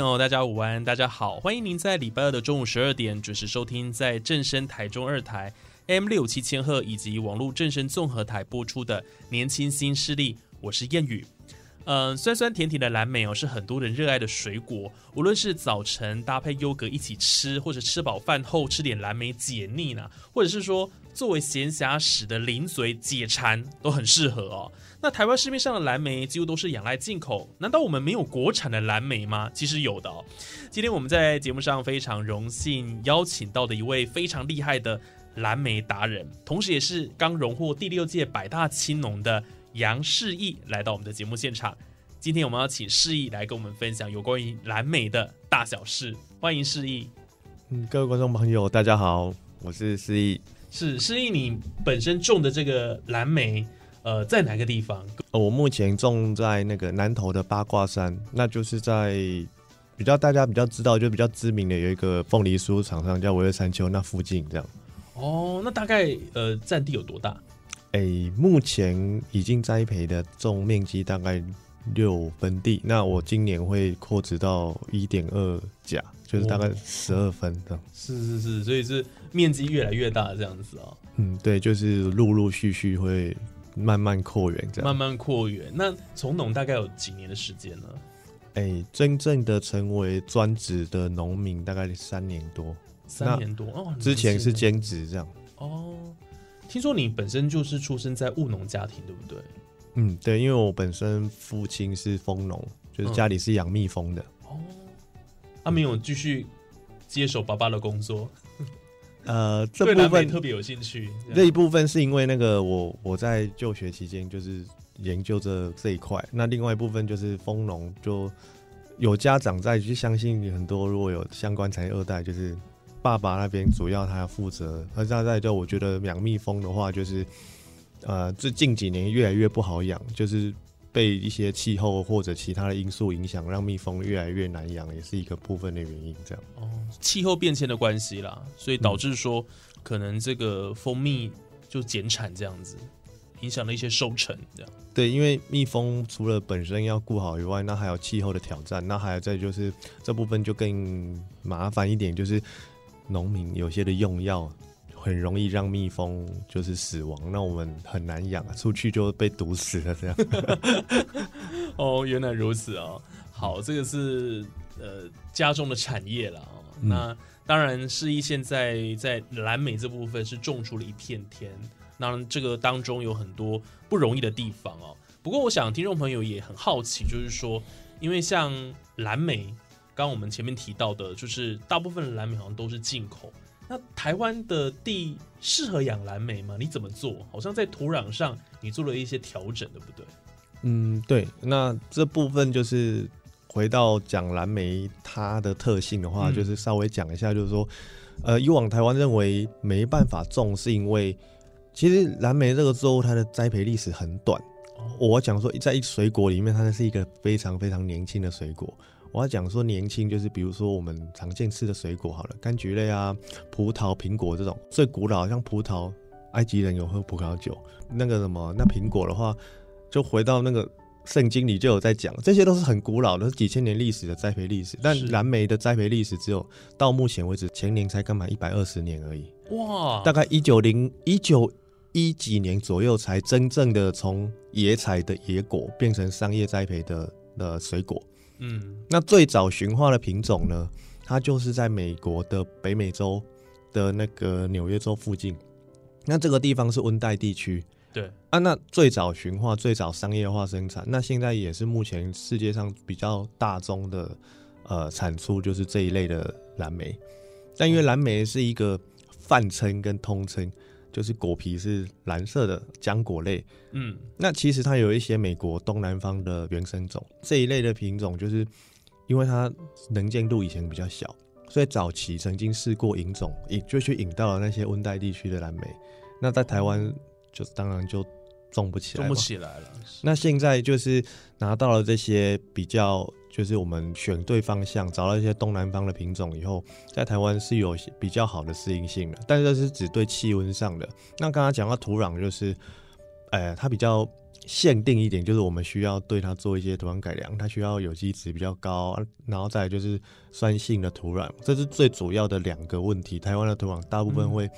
友，大家午安，大家好，欢迎您在礼拜二的中午十二点准时收听，在正声台中二台 M 六七千赫以及网络正声综合台播出的《年轻新势力》，我是谚语。嗯，酸酸甜甜的蓝莓哦，是很多人热爱的水果。无论是早晨搭配优格一起吃，或者吃饱饭后吃点蓝莓解腻呢，或者是说作为闲暇时的零嘴解馋，都很适合哦。那台湾市面上的蓝莓几乎都是仰赖进口，难道我们没有国产的蓝莓吗？其实有的哦。今天我们在节目上非常荣幸邀请到的一位非常厉害的蓝莓达人，同时也是刚荣获第六届百大青农的杨世义来到我们的节目现场。今天我们要请世义来跟我们分享有关于蓝莓的大小事，欢迎世义。嗯，各位观众朋友，大家好，我是世义。是世义，你本身种的这个蓝莓。呃，在哪个地方？呃我目前种在那个南投的八卦山，那就是在比较大家比较知道，就比较知名的有一个凤梨酥厂商叫维乐山丘那附近这样。哦，那大概呃占地有多大？哎，目前已经栽培的种面积大概六分地，那我今年会扩植到一点二甲，就是大概十二分这样。是是是，所以是面积越来越大这样子啊。嗯，对，就是陆陆续续会。慢慢扩源，这样慢慢扩源。那从农大概有几年的时间呢？哎，真正的成为专职的农民大概三年多，三年多哦。之前是兼职这样。哦，听说你本身就是出生在务农家庭，对不对？嗯，对，因为我本身父亲是蜂农，就是家里是养蜜蜂的。哦，他没有继续接手爸爸的工作。呃，这部分特别有兴趣。这一部分是因为那个我我在就学期间就是研究这这一块，那另外一部分就是蜂农，就有家长在，就相信很多如果有相关产业二代，就是爸爸那边主要他要负责。而现在就我觉得养蜜蜂的话，就是呃，这近几年越来越不好养，就是。被一些气候或者其他的因素影响，让蜜蜂越来越难养，也是一个部分的原因。这样哦，气候变迁的关系啦，所以导致说可能这个蜂蜜就减产这样子，影响了一些收成。这样对，因为蜜蜂除了本身要顾好以外，那还有气候的挑战，那还有再就是这部分就更麻烦一点，就是农民有些的用药。很容易让蜜蜂就是死亡，那我们很难养，出去就被毒死了这样。哦，原来如此哦。好，这个是呃家中的产业了哦。那当然，示意现在在蓝莓这部分是种出了一片天，那这个当中有很多不容易的地方哦。不过，我想听众朋友也很好奇，就是说，因为像蓝莓，刚刚我们前面提到的，就是大部分的蓝莓好像都是进口。那台湾的地适合养蓝莓吗？你怎么做？好像在土壤上你做了一些调整，对不对？嗯，对。那这部分就是回到讲蓝莓它的特性的话，就是稍微讲一下，就是说，呃，以往台湾认为没办法种，是因为其实蓝莓这个作物它的栽培历史很短。我讲说，在一水果里面，它是一个非常非常年轻的水果。我要讲说年轻，就是比如说我们常见吃的水果好了，柑橘类啊，葡萄、苹果这种最古老，像葡萄，埃及人有喝葡萄酒。那个什么，那苹果的话，就回到那个圣经里就有在讲，这些都是很古老的，几千年历史的栽培历史。但蓝莓的栽培历史只有到目前为止，前年才刚满一百二十年而已。哇！大概一九零一九一几年左右，才真正的从野采的野果变成商业栽培的的水果。嗯，那最早驯化的品种呢？它就是在美国的北美洲的那个纽约州附近。那这个地方是温带地区，对啊，那最早驯化、最早商业化生产，那现在也是目前世界上比较大宗的呃产出，就是这一类的蓝莓。但因为蓝莓是一个泛称跟通称，就是果皮是蓝色的浆果类。嗯，那其实它有一些美国东南方的原生种这一类的品种，就是因为它能见度以前比较小，所以早期曾经试过引种，引就去引到了那些温带地区的蓝莓。那在台湾就当然就种不起来嘛，种不起来了。那现在就是拿到了这些比较，就是我们选对方向，找到一些东南方的品种以后，在台湾是有比较好的适应性的。但是这是只对气温上的。那刚刚讲到土壤，就是，呃，它比较限定一点，就是我们需要对它做一些土壤改良，它需要有机质比较高，然后再来就是酸性的土壤，这是最主要的两个问题。台湾的土壤大部分会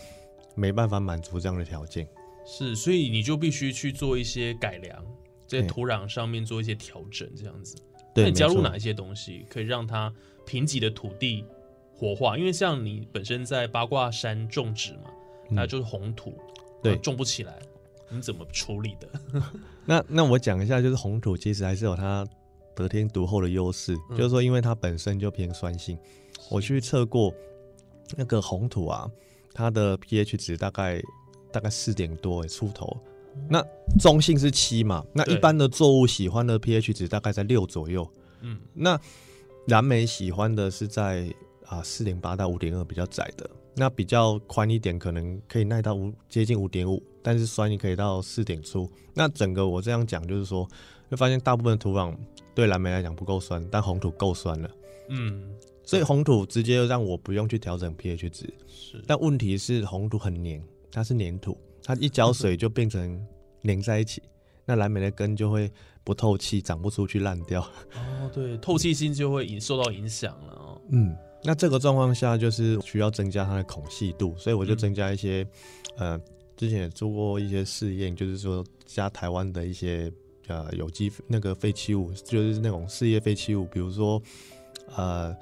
没办法满足这样的条件。是，所以你就必须去做一些改良，在土壤上面做一些调整，这样子。对，加入哪一些东西，可以让它贫瘠的土地活化？因为像你本身在八卦山种植嘛，那就是红土，嗯对。呃种不起来，你怎么处理的？那那我讲一下，就是红土其实还是有它得天独厚的优势，嗯。就是说因为它本身就偏酸性，我去测过那个红土啊，它的 pH 值大概大概四点多出头，那中性是七嘛，那一般的作物喜欢的 pH 值大概在六左右，嗯，那蓝莓喜欢的是在啊四点八到五点二比较窄的，那比较宽一点可能可以耐到五接近五点五，但是酸也可以到四点出。那整个我这样讲就是说，会发现大部分土壤对蓝莓来讲不够酸，但红土够酸了，嗯，所以红土直接让我不用去调整 pH 值。是，但问题是红土很黏，它是黏土，它一浇水就变成粘在一起，那蓝莓的根就会不透气，长不出去，烂掉。哦，对，透气性就会影受到影响了哦。嗯，那这个状况下就是需要增加它的孔隙度，所以我就嗯增加一些，呃，之前也做过一些试验，就是说加台湾的一些呃有机那个废弃物，就是那种事业废弃物，比如说呃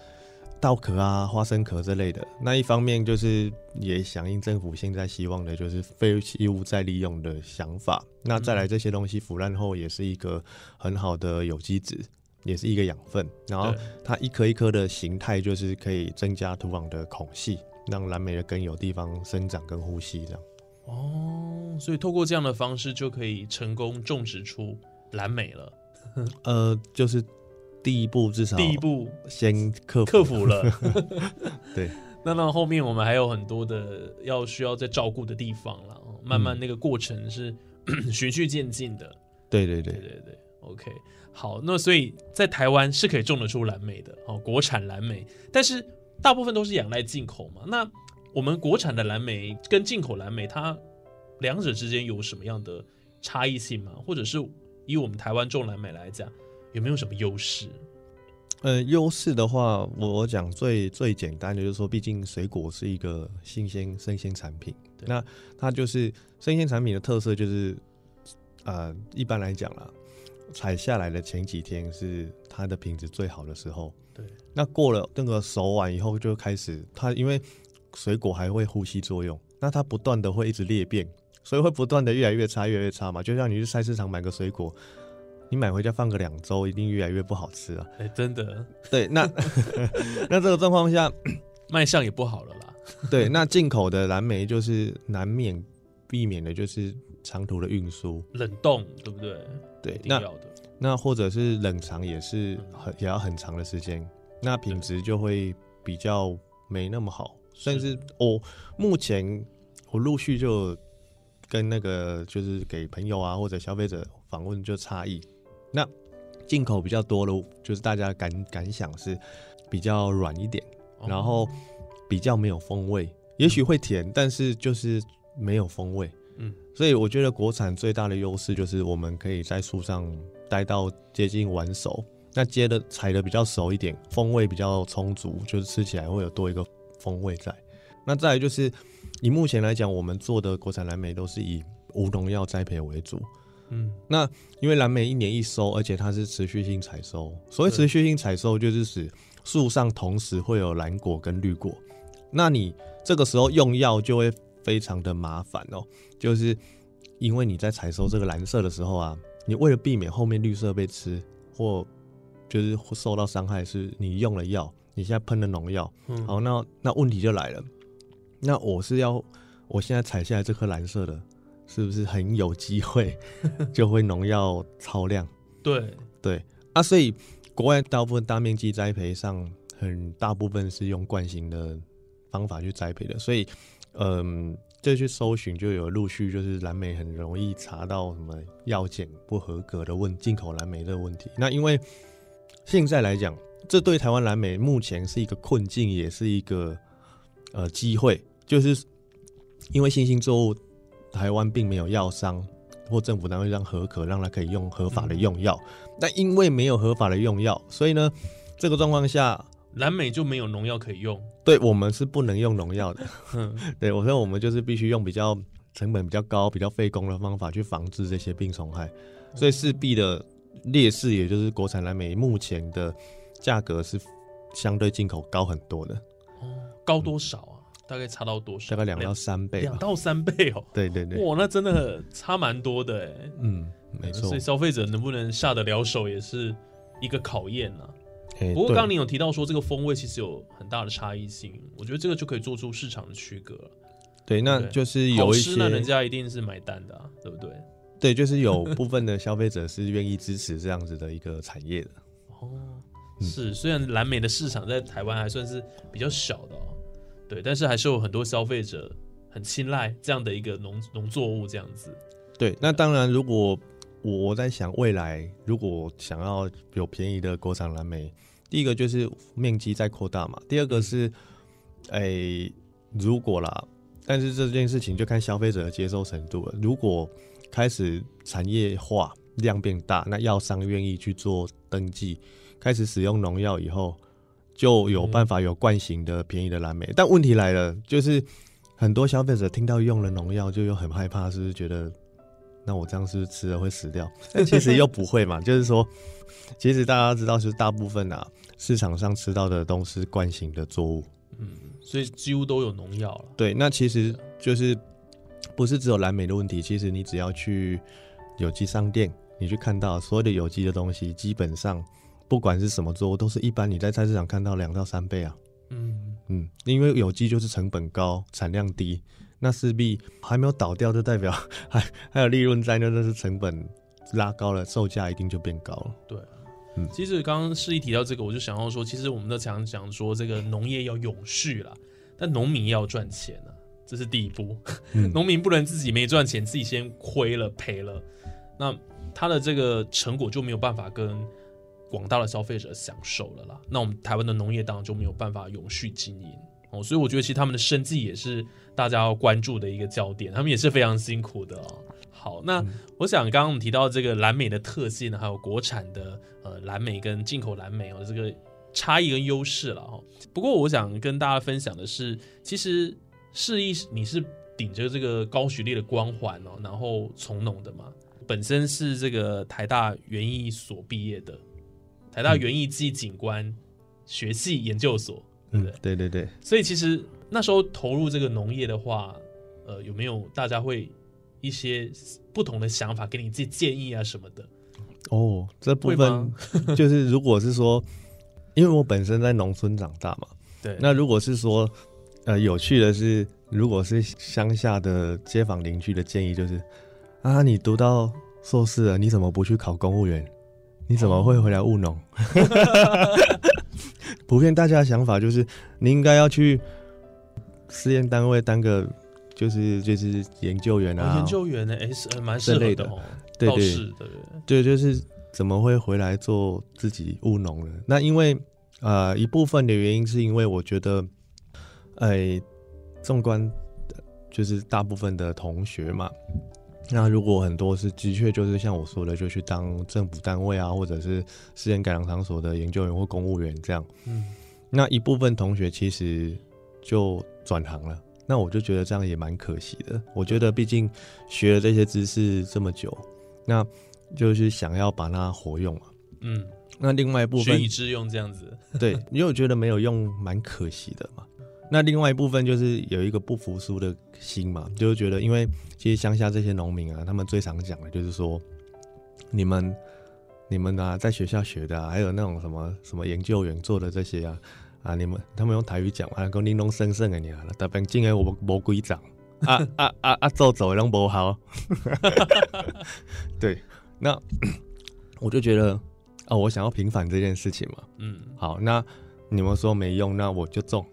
稻壳啊、花生壳之类的。那一方面就是也响应政府现在希望的就是废弃物再利用的想法。那再来这些东西腐烂后也是一个很好的有机质。也是一个养分，然后它一颗一颗的形态就是可以增加土壤的孔隙，让蓝莓的根有地方生长跟呼吸。这样，哦，所以透过这样的方式就可以成功种植出蓝莓了。呃，就是第一步至少第一步先克服克服了。对，那到后面我们还有很多的要需要再照顾的地方了。哦慢慢那个过程是循序渐进的。对对对对对对，OK，好，那所以在台湾是可以种得出蓝莓的哦，国产蓝莓，但是大部分都是仰赖进口嘛。那我们国产的蓝莓跟进口蓝莓，它两者之间有什么样的差异性吗？或者是以我们台湾种蓝莓来讲，有没有什么优势？呃，优势的话，我我讲最最简单的就是说，毕竟水果是一个新鲜生鲜产品，那它就是生鲜产品的特色就是，呃，一般来讲啦，采下来的前几天是它的品质最好的时候，对，那过了那个熟完以后，就开始它因为水果还会呼吸作用，那它不断的会一直裂变，所以会不断的越来越差，越来越差嘛。就像你去菜市场买个水果，你买回家放个两周，一定越来越不好吃啊。哎，真的对，那 那这个状况下，卖相也不好了啦。对，那进口的蓝莓就是难免避免的就是长途的运输，冷冻对不对？对那。那或者是冷藏也是很也要很长的时间，那品质就会比较没那么好。算是我目前我陆续就跟那个就是给朋友啊或者消费者访问就差异，那进口比较多的，就是大家感感想是比较软一点。哦然后比较没有风味，也许会甜，但是就是没有风味。嗯，所以我觉得国产最大的优势就是我们可以在树上待到接近完熟，那接的采的比较熟一点，风味比较充足，就是吃起来会有多一个风味在。那再来就是以目前来讲，我们做的国产蓝莓都是以无农药栽培为主。嗯，那因为蓝莓一年一收，而且它是持续性采收。所谓持续性采收，就是指树上同时会有蓝果跟绿果。那你这个时候用药就会非常的麻烦哦，就是因为你在采收这个蓝色的时候啊，你为了避免后面绿色被吃或就是会受到伤害，是你用了药，你现在喷了农药，嗯好，那那问题就来了，那我是要我现在采下来这颗蓝色的，是不是很有机会？就会农药超量？对，对。啊，所以国外大部分大面积栽培上，很大部分是用惯性的方法去栽培的，所以嗯，这去搜寻就有陆续就是蓝莓很容易查到什么药检不合格的问进口蓝莓的问题。那因为现在来讲，这对台湾蓝莓目前是一个困境，也是一个呃机会，就是因为新兴作物台湾并没有药商或政府单位让合可，让他可以用合法的用药。但因为没有合法的用药，所以呢，这个状况下，南美就没有农药可以用。对我们是不能用农药的。嗯对，我说我们就是必须用比较成本比较高、比较费工的方法去防治这些病虫害，所以势必的劣势，也就是国产蓝莓目前的价格是相对进口高很多的，哦，高多少啊？大概差到多少？大概两到三倍。两到三倍哦。对对对，哇，那真的差蛮多的哎。嗯，没错所以。消费者能不能下得了手，也是一个考验呐、哎不过刚刚你有提到说这个风味其实有很大的差异性，我觉得这个就可以做出市场的区隔了。对，那就是有一好吃那人家一定是买单的、啊，对不对？对，就是有部分的消费者是愿意支持这样子的一个产业的。哦，嗯是，虽然蓝莓的市场在台湾还算是比较小的哦，对，但是还是有很多消费者很青睐这样的一个农农作物这样子。对，那当然，如果我我在想未来，如果想要有便宜的国产蓝莓，第一个就是面积在扩大嘛，第二个是，诶、如果啦，但是这件事情就看消费者的接受程度了。如果开始产业化，量变大，那药商愿意去做登记，开始使用农药以后，就有办法有惯性的便宜的蓝莓。但问题来了，就是很多消费者听到用了农药，就又很害怕，是不是觉得？那我这样是不是吃了会死掉？但其实又不会嘛，就是说，其实大家知道，是大部分啊市场上吃到的都是惯性的作物。嗯，所以几乎都有农药了。对，那其实就是不是只有蓝莓的问题，其实你只要去有机商店，你去看到所有的有机的东西，基本上不管是什么作物，都是一般你在菜市场看到两到三倍啊。嗯，嗯，因为有机就是成本高，产量低，那势必还没有倒掉，就代表 还还有利润在，那就是成本拉高了，售价一定就变高了。对。嗯其实刚刚示意提到这个，我就想要说，其实我们都常讲说这个农业要永续啦，但农民要赚钱啊，这是第一步。嗯 农民不能自己没赚钱，自己先亏了赔了，那他的这个成果就没有办法跟广大的消费者享受了啦。那我们台湾的农业当然就没有办法永续经营哦，所以我觉得其实他们的生计也是大家要关注的一个焦点，他们也是非常辛苦的哦。好，那我想刚刚我们提到这个蓝莓的特性，还有国产的呃蓝莓跟进口蓝莓哦这个差异跟优势了哈。不过我想跟大家分享的是，其实示意你是顶着这个高学历的光环哦，然后从农的嘛，本身是这个台大园艺所毕业的，台大园艺暨景观学系研究所，对不对？对对对，所以其实那时候投入这个农业的话，呃，有没有大家会一些不同的想法，给你自己建议啊什么的？哦，这部分 就是如果是说，因为我本身在农村长大嘛，对，那如果是说，呃，有趣的是，如果是乡下的街坊邻居的建议，就是啊，你读到硕士了，你怎么不去考公务员？你怎么会回来务农？普遍大家的想法就是，你应该要去试验单位当个，就是就是研究员啊，哦研究员呢，哎，是呃蛮适这类的合的哦，对对对就是怎么会回来做自己务农呢？那因为呃一部分的原因是因为我觉得，哎、纵观呃就是大部分的同学嘛，那如果很多是的确就是像我说的，就去当政府单位啊，或者是私人改良场所的研究员或公务员这样。嗯，那一部分同学其实就转行了，那我就觉得这样也蛮可惜的。我觉得毕竟学了这些知识这么久，那就是想要把它活用嘛。嗯，那另外一部分学以致用这样子，对，因为我觉得没有用蛮可惜的嘛。那另外一部分就是有一个不服输的心嘛，就是觉得，因为其实乡下这些农民啊，他们最常讲的就是说，你们你们啊，在学校学的、啊，还有那种什么什么研究员做的这些啊，啊，你们他们用台语讲啊，讲玲珑生生的你啊，大本进来我无规章，啊啊啊啊，做做拢不好，对，那 我就觉得啊，我想要平反这件事情嘛，嗯，好，那你们说没用，那我就种。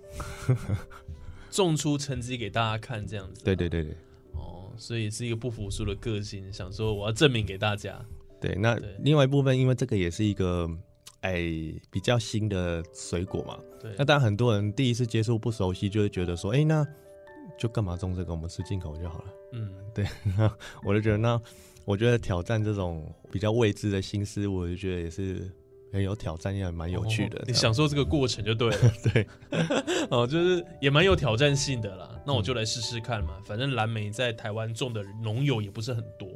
种出成绩给大家看，这样子。对对对对哦，所以是一个不服输的个性，想说我要证明给大家。对。那另外一部分，因为这个也是一个哎比较新的水果嘛，对那，当然很多人第一次接触不熟悉，就会觉得说，哎，那就干嘛种这个？我们吃进口就好了。嗯，对 我就觉得，那我觉得挑战这种比较未知的新事物，我就觉得也是很有挑战，也蛮有趣的哦。你享受这个过程就对了。对，哦，就是也蛮有挑战性的啦。那我就来试试看嘛，反正蓝莓在台湾种的农友也不是很多，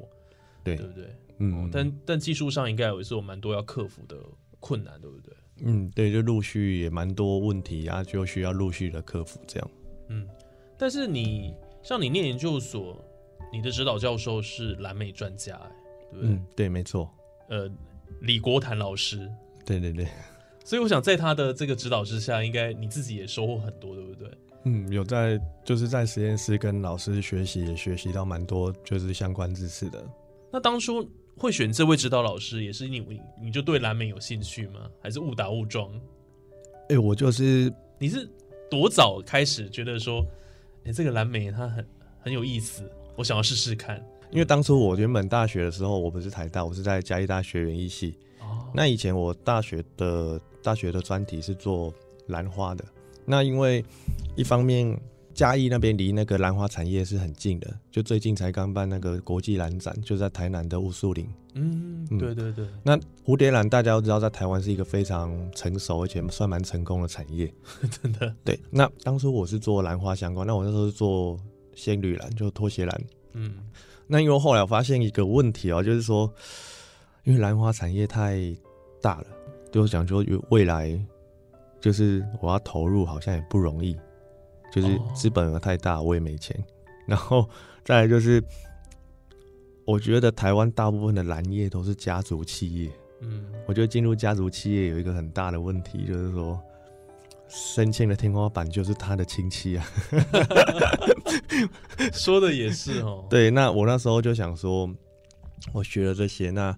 对对不对？嗯哦，但但技术上应该也是有蛮多要克服的困难，对不对？嗯，对，就陆续也蛮多问题啊，就需要陆续的克服这样。嗯，但是你像你念研究所，你的指导教授是蓝莓专家、哎，对不对？嗯，对，没错，呃，李国谭老师，对对对。所以我想在他的这个指导之下，应该你自己也收获很多，对不对？嗯，有在就是在实验室跟老师学习，也学习到蛮多就是相关知识的。那当初会选这位指导老师，也是你你你就对蓝莓有兴趣吗？还是误打误撞？哎、我就是你是多早开始觉得说，哎、这个蓝莓它很很有意思，我想要试试看。因为当初我原本大学的时候，我不是台大，我是在嘉义大学园艺系。哦，那以前我大学的大学的专题是做兰花的。那因为一方面嘉义那边离那个兰花产业是很近的，就最近才刚办那个国际兰展，就在台南的雾树林。嗯，嗯对对对，那蝴蝶兰大家都知道，在台湾是一个非常成熟而且算蛮成功的产业。真的，对，那当初我是做兰花相关，那我那时候是做仙女兰，就拖鞋兰。嗯那因为后来我发现一个问题哦，就是说，因为兰花产业太大了，就讲说未来就是我要投入好像也不容易，就是哦资本额太大，我也没钱。然后 再来就是，我觉得台湾大部分的蓝业都是家族企业，嗯，我觉得进入家族企业有一个很大的问题，就是说。升迁的天花板就是他的亲戚啊 说的也是哦。，对，那我那时候就想说，我学了这些，那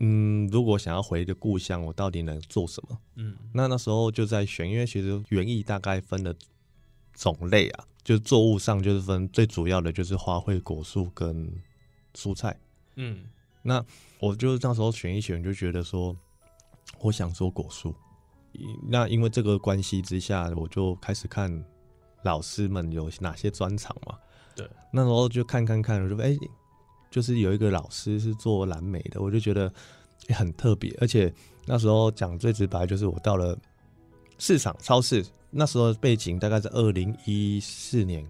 嗯，如果想要回的故乡，我到底能做什么？嗯那那时候就在选，因为其实园艺大概分的种类啊，就是作物上就是分最主要的就是花卉、果树跟蔬菜。嗯那我就那时候选一选，就觉得说，我想做果树。那因为这个关系之下，我就开始看老师们有哪些专长嘛。对，那时候就看看看，我就哎、就是有一个老师是做蓝莓的，我就觉得、诶很特别。而且那时候讲最直白，就是我到了市场超市，那时候背景大概是二零一四年。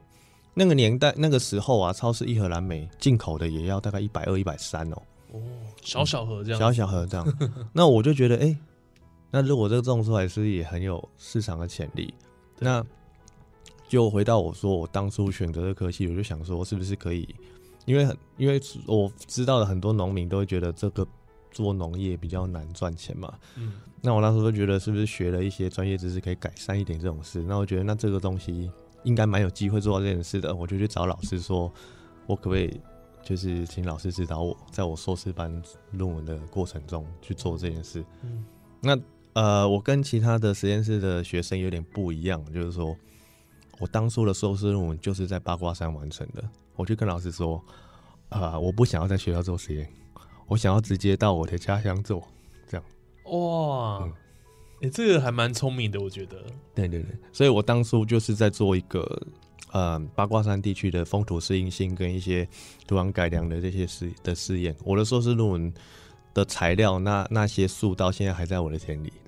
那个年代，那个时候啊，超市一盒蓝莓进口的也要大概一百二、一百三哦。哦，小小盒这样，小小盒这样。那我就觉得，哎、那如果这个种出来，是也很有市场的潜力？那就回到我说，我当初选择这科系，我就想说，是不是可以？因为很，因为我知道的很多农民都会觉得这个做农业比较难赚钱嘛。嗯那我那时候就觉得，是不是学了一些专业知识可以改善一点这种事？那我觉得，那这个东西应该蛮有机会做到这件事的。我就去找老师说，我可不可以就是请老师指导我，在我硕士班论文的过程中去做这件事。嗯那呃，我跟其他的实验室的学生有点不一样，就是说我当初的硕士论文就是在八卦山完成的。我就跟老师说，啊、我不想要在学校做实验，我想要直接到我的家乡做。这样哇，哎、嗯这个还蛮聪明的，我觉得。对对对，所以我当初就是在做一个呃八卦山地区的风土适应性跟一些土壤改良的这些试的试验。我的硕士论文的材料，那那些树到现在还在我的田里。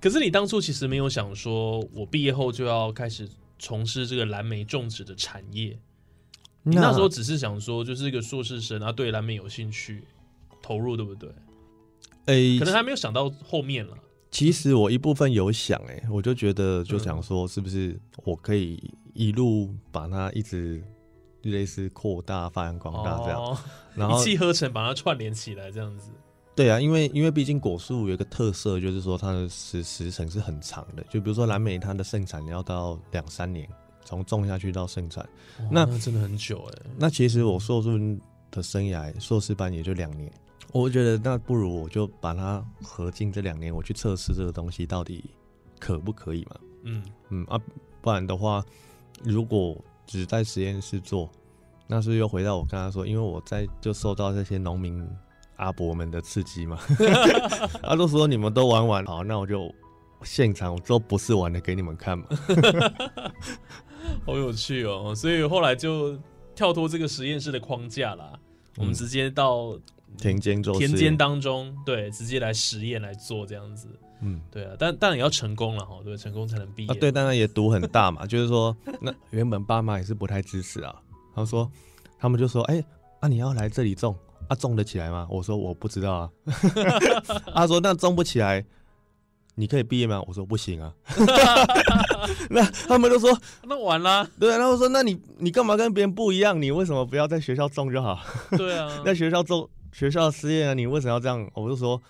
可是你当初其实没有想说，我毕业后就要开始从事这个蓝莓种植的产业。你那时候只是想说，就是一个硕士生啊，对蓝莓有兴趣，投入，对不对？诶、可能还没有想到后面了。其实我一部分有想诶、我就觉得就想说，是不是我可以一路把它一直类似扩大、发扬光大这样，哦然后一气呵成把它串联起来，这样子。对啊，因为因为毕竟果树有一个特色，就是说它的时时程是很长的。就比如说蓝莓，它的盛产要到两三年，从种下去到盛产。那哦真的很久哎。那其实我硕士的生涯，硕士班也就两年，我觉得那不如我就把它合进这两年，我去测试这个东西到底可不可以嘛？嗯，嗯啊，不然的话，如果只在实验室做，那是又回到我刚刚说，因为我在就受到这些农民阿伯们的刺激嘛，他都说你们都玩完，好，那我就现场我都不是玩的给你们看嘛。好有趣哦。所以后来就跳脱这个实验室的框架啦，我们嗯直接到田间中田间当中，对，直接来实验来做这样子。嗯对啊，但当然也要成功了哈，对，成功才能毕业。啊，对，当然也赌很大嘛，就是说，那原本爸妈也是不太支持啊。他说，他们就说，哎、啊，你要来这里种，啊，种得起来吗？我说我不知道啊。他说那种不起来，你可以毕业吗？我说不行啊。那他们就说，那完了，对，然后说，那你你干嘛跟别人不一样？你为什么不要在学校种就好？对啊，在学校种学校失业啊，你为什么要这样？我就说，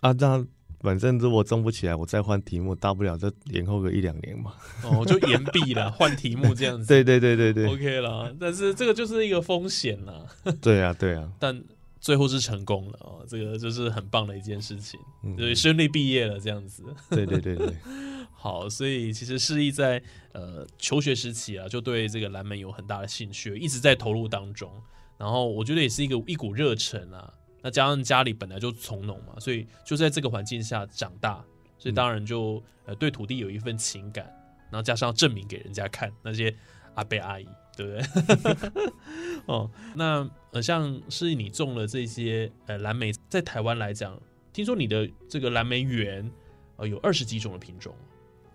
啊，这样反正如果中不起来，我再换题目，大不了就延后个一两年嘛。哦，就延毕了，换题目这样子。对对对对对，OK 啦，但是这个就是一个风险啦，对啊对啊，但最后是成功了哦，这个就是很棒的一件事情，嗯对，顺利毕业了这样子。对对对对，好，所以其实示意在呃求学时期啊，就对这个蓝莓有很大的兴趣，一直在投入当中。然后我觉得也是一个一股热忱啊。那加上家里本来就从农嘛，所以就在这个环境下长大，所以当然就呃对土地有一份情感，然后加上证明给人家看那些阿伯阿姨，对不对？哦，那呃像是你种了这些呃蓝莓，在台湾来讲，听说你的这个蓝莓园呃有二十几种的品种。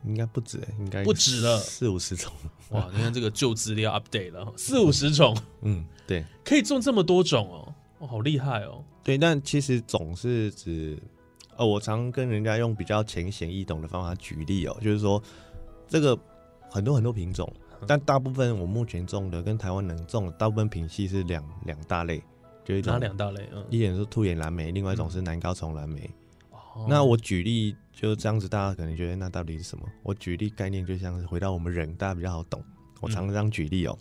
应该不止欸，应该不止了四五十种。哇，你看这个旧资料 update 了，四五十种，嗯，对可以种这么多种哦，哇，好厉害哦！对，但其实总是指，呃，我常跟人家用比较浅显易懂的方法举例哦，就是说这个很多很多品种，但大部分我目前种的跟台湾能种的大部分品系是两两大类，就一哪两大类？嗯，一点是兔眼蓝莓，另外一种是南高丛蓝莓。哦那我举例就这样子，大家可能觉得那到底是什么？我举例概念就像是回到我们人，大家比较好懂。我常常举例哦、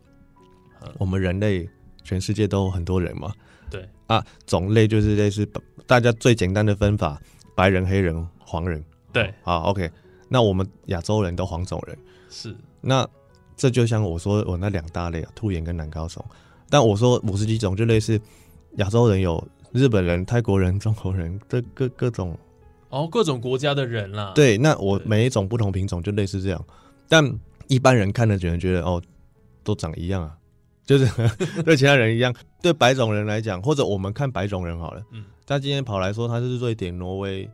嗯我们人类全世界都有很多人嘛，对。啊，种类就是类似大家最简单的分法，白人、黑人、黄人。对。啊，OK，那我们亚洲人都黄种人，是。那这就像我说我那两大类啊，兔眼跟南高丛。但我说五十几种就类似亚洲人有日本人、泰国人、中国人，这各各种哦，各种国家的人啦，，对，那我每一种不同品种就类似这样，但一般人看了只能觉得哦，都长一样啊，就是 对其他人一样。对白种人来讲，或者我们看白种人好了，嗯他今天跑来说他是瑞典、挪威、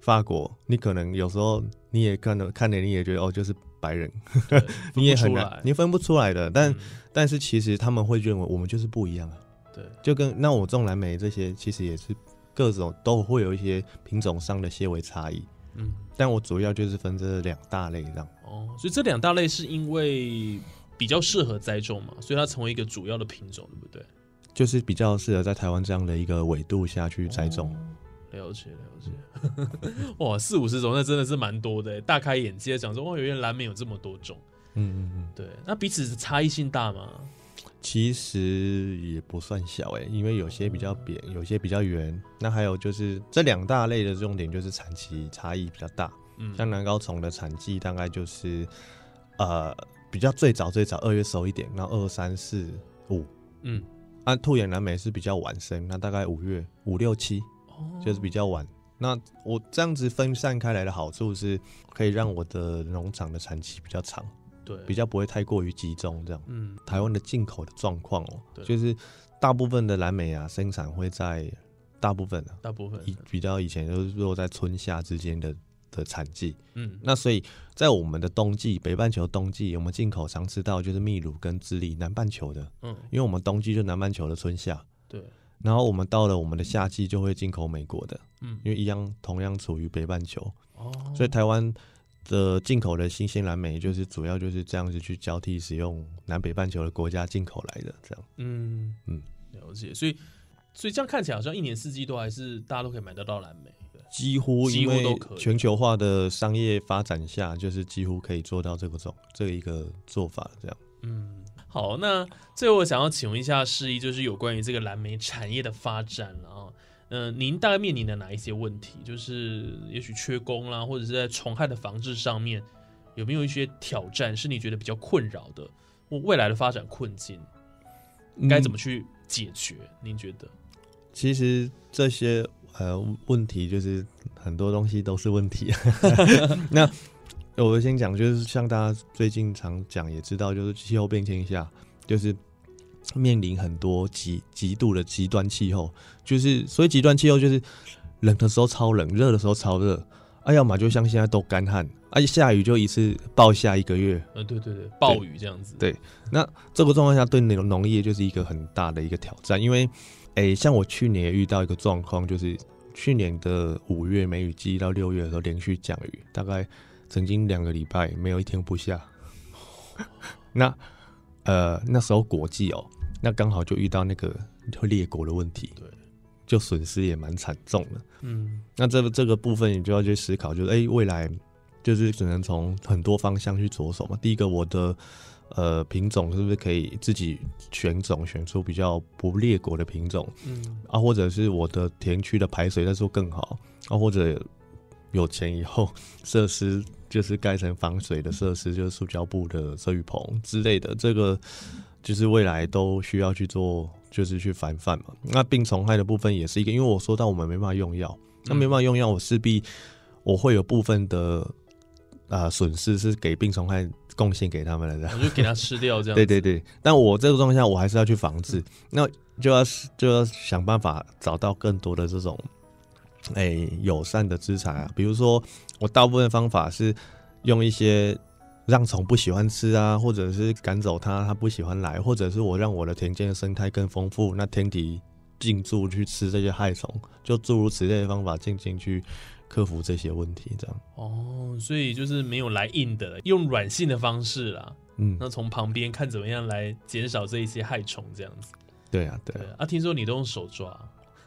法国，你可能有时候你也看了看了你也觉得哦，就是白人，你也很难你分不出来的。但、嗯但是其实他们会认为我们就是不一样啊，对，就跟那我种蓝莓这些，其实也是各种都会有一些品种上的些微差异。嗯，但我主要就是分这两大类这样。哦，所以这两大类是因为比较适合栽种嘛，所以它成为一个主要的品种，对不对？就是比较适合在台湾这样的一个纬度下去栽种。了解了解，哇，四五十种那真的是蛮多的，大开眼界，讲说哇，原来蓝莓有这么多种。嗯嗯嗯，对，那彼此差异性大吗？其实也不算小哎、因为有些比较扁，有些比较圆。那还有就是这两大类的重点就是产期差异比较大。嗯，像南高丛的产季大概就是呃比较最早最早二月熟一点，然后二三四五。嗯，按兔眼蓝莓是比较晚生，那大概五月五六七哦就是比较晚。那我这样子分散开来的好处是，可以让我的农场的产期比较长，对，比较不会太过于集中。这样，嗯，台湾的进口的状况哦对，就是大部分的蓝莓啊生产会在大部分啊，大部分以比较以前都是落在春夏之间的的产季。嗯，那所以在我们的冬季，北半球冬季，我们进口常吃到就是秘鲁跟智利南半球的，嗯，因为我们冬季就南半球的春夏。对，然后我们到了我们的夏季就会进口美国的，嗯，因为一样同样处于北半球，哦，所以台湾的进口的新鲜蓝莓就是主要就是这样子去交替使用南北半球的国家进口来的，这样。嗯嗯，了解。所以，所以这样看起来好像一年四季都还是大家都可以买得到蓝莓。对几乎几因为乎都可以全球化的商业发展下，就是几乎可以做到这个种这一个做法，这样。嗯，好，那最后我想要请问一下示意，就是有关于这个蓝莓产业的发展了啊。嗯、您大概面临的哪一些问题？就是也许缺工啦，或者是在虫害的防治上面，有没有一些挑战是你觉得比较困扰的？或未来的发展困境该怎么？么去解决？您觉得？其实这些呃问题，就是很多东西都是问题。那我先讲，就是像大家最近常讲，也知道，就是气候变迁下，就是面临很多极极度的极端气候，就是所以极端气候就是冷的时候超冷，热的时候超热，啊，要么就像现在都干旱，啊，下雨就一次暴下一个月，呃，对对对，暴雨这样子。对那这个状况下，对农农业就是一个很大的一个挑战，因为，诶、像我去年也遇到一个状况，就是去年的五月梅雨季到六月的时候连续降雨，大概曾经两个礼拜没有一天不下。那呃那时候国际哦，那刚好就遇到那个会裂果的问题，对，就损失也蛮惨重的。嗯那这个这个部分你就要去思考，就是哎、诶未来就是只能从很多方向去着手嘛。第一个，我的呃品种是不是可以自己选种，选出比较不裂果的品种嗯啊？或者是我的田区的排水再做更好啊？或者有钱以后设施就是盖成防水的设施，就是塑胶布的遮雨棚之类的，这个就是未来都需要去做，就是去防范嘛。那病虫害的部分也是一个，因为我说到我们没办法用药，那没办法用药，我势必我会有部分的啊损失是给病虫害贡献给他们了的。我就给他吃掉这样。对对对，但我这个状况下，我还是要去防治，那就要就要想办法找到更多的这种，哎、友善的资产啊，比如说我大部分方法是用一些让虫不喜欢吃啊，或者是赶走它，它不喜欢来，或者是我让我的田间的生态更丰富，那天敌进驻去吃这些害虫，就诸如此类的方法进进去克服这些问题，这样，哦，所以就是没有来硬的，用软性的方式啦。嗯，那从旁边看怎么样来减少这一些害虫，这样子。对啊，对啊。啊，听说你都用手抓，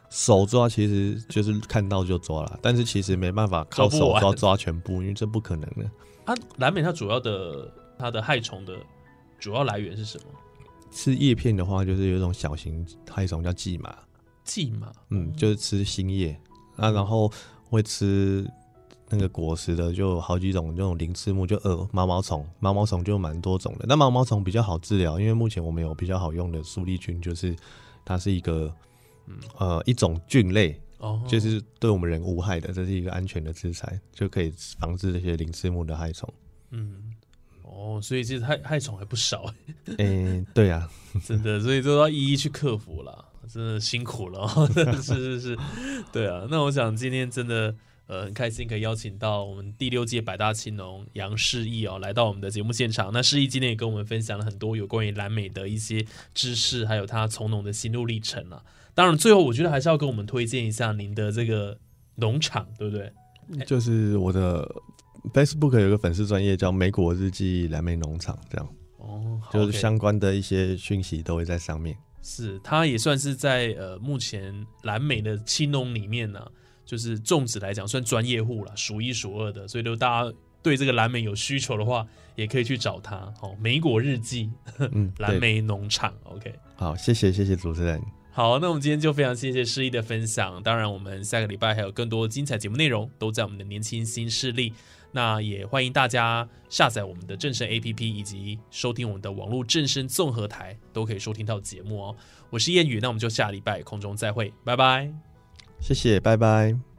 手抓其实就是看到就抓了，但是其实没办法靠手抓抓全部，因为这不可能的。啊，蓝莓它主要的它的害虫的主要来源是什么？吃叶片的话，就是有一种小型害虫叫蓟马，蓟马。嗯，就是吃新叶啊，然后会吃那个果实的，就有好几种，这种鳞翅目就呃毛毛虫，毛毛虫就蛮多种的。那毛毛虫比较好治疗，因为目前我们有比较好用的苏利菌，就是它是一个呃一种菌类，哦，就是对我们人无害的，这是一个安全的制裁，就可以防治这些鳞翅目的害虫。嗯，哦，所以其实害害虫还不少，诶、对啊，真的，所以都要一一去克服了，真的辛苦了哦，是是是，对啊。那我想今天真的呃很开心，可以邀请到我们第六届百大青农杨世义哦来到我们的节目现场。那世义今天也跟我们分享了很多有关于蓝莓的一些知识，还有他从农的心路历程啊。当然，最后我觉得还是要跟我们推荐一下您的这个农场，对不对？就是我的 Facebook 有个粉丝专业叫“美果日记蓝莓农场”，这样哦，就是相关的一些讯息都会在上面。是，它也算是在呃目前蓝莓的青农里面呢、就是种植来讲算专业户了，数一数二的。所以，就大家对这个蓝莓有需求的话，也可以去找他。哦，莓果日记嗯，蓝莓农场，OK。好，谢谢谢谢主持人，好，那我们今天就非常谢谢诗意的分享。当然，我们下个礼拜还有更多精彩节目内容，都在我们的年轻新势力。那也欢迎大家下载我们的正声 APP，以及收听我们的网络正声综合台，都可以收听到节目哦。我是谚语，那我们就下礼拜空中再会，拜拜。谢谢，拜拜。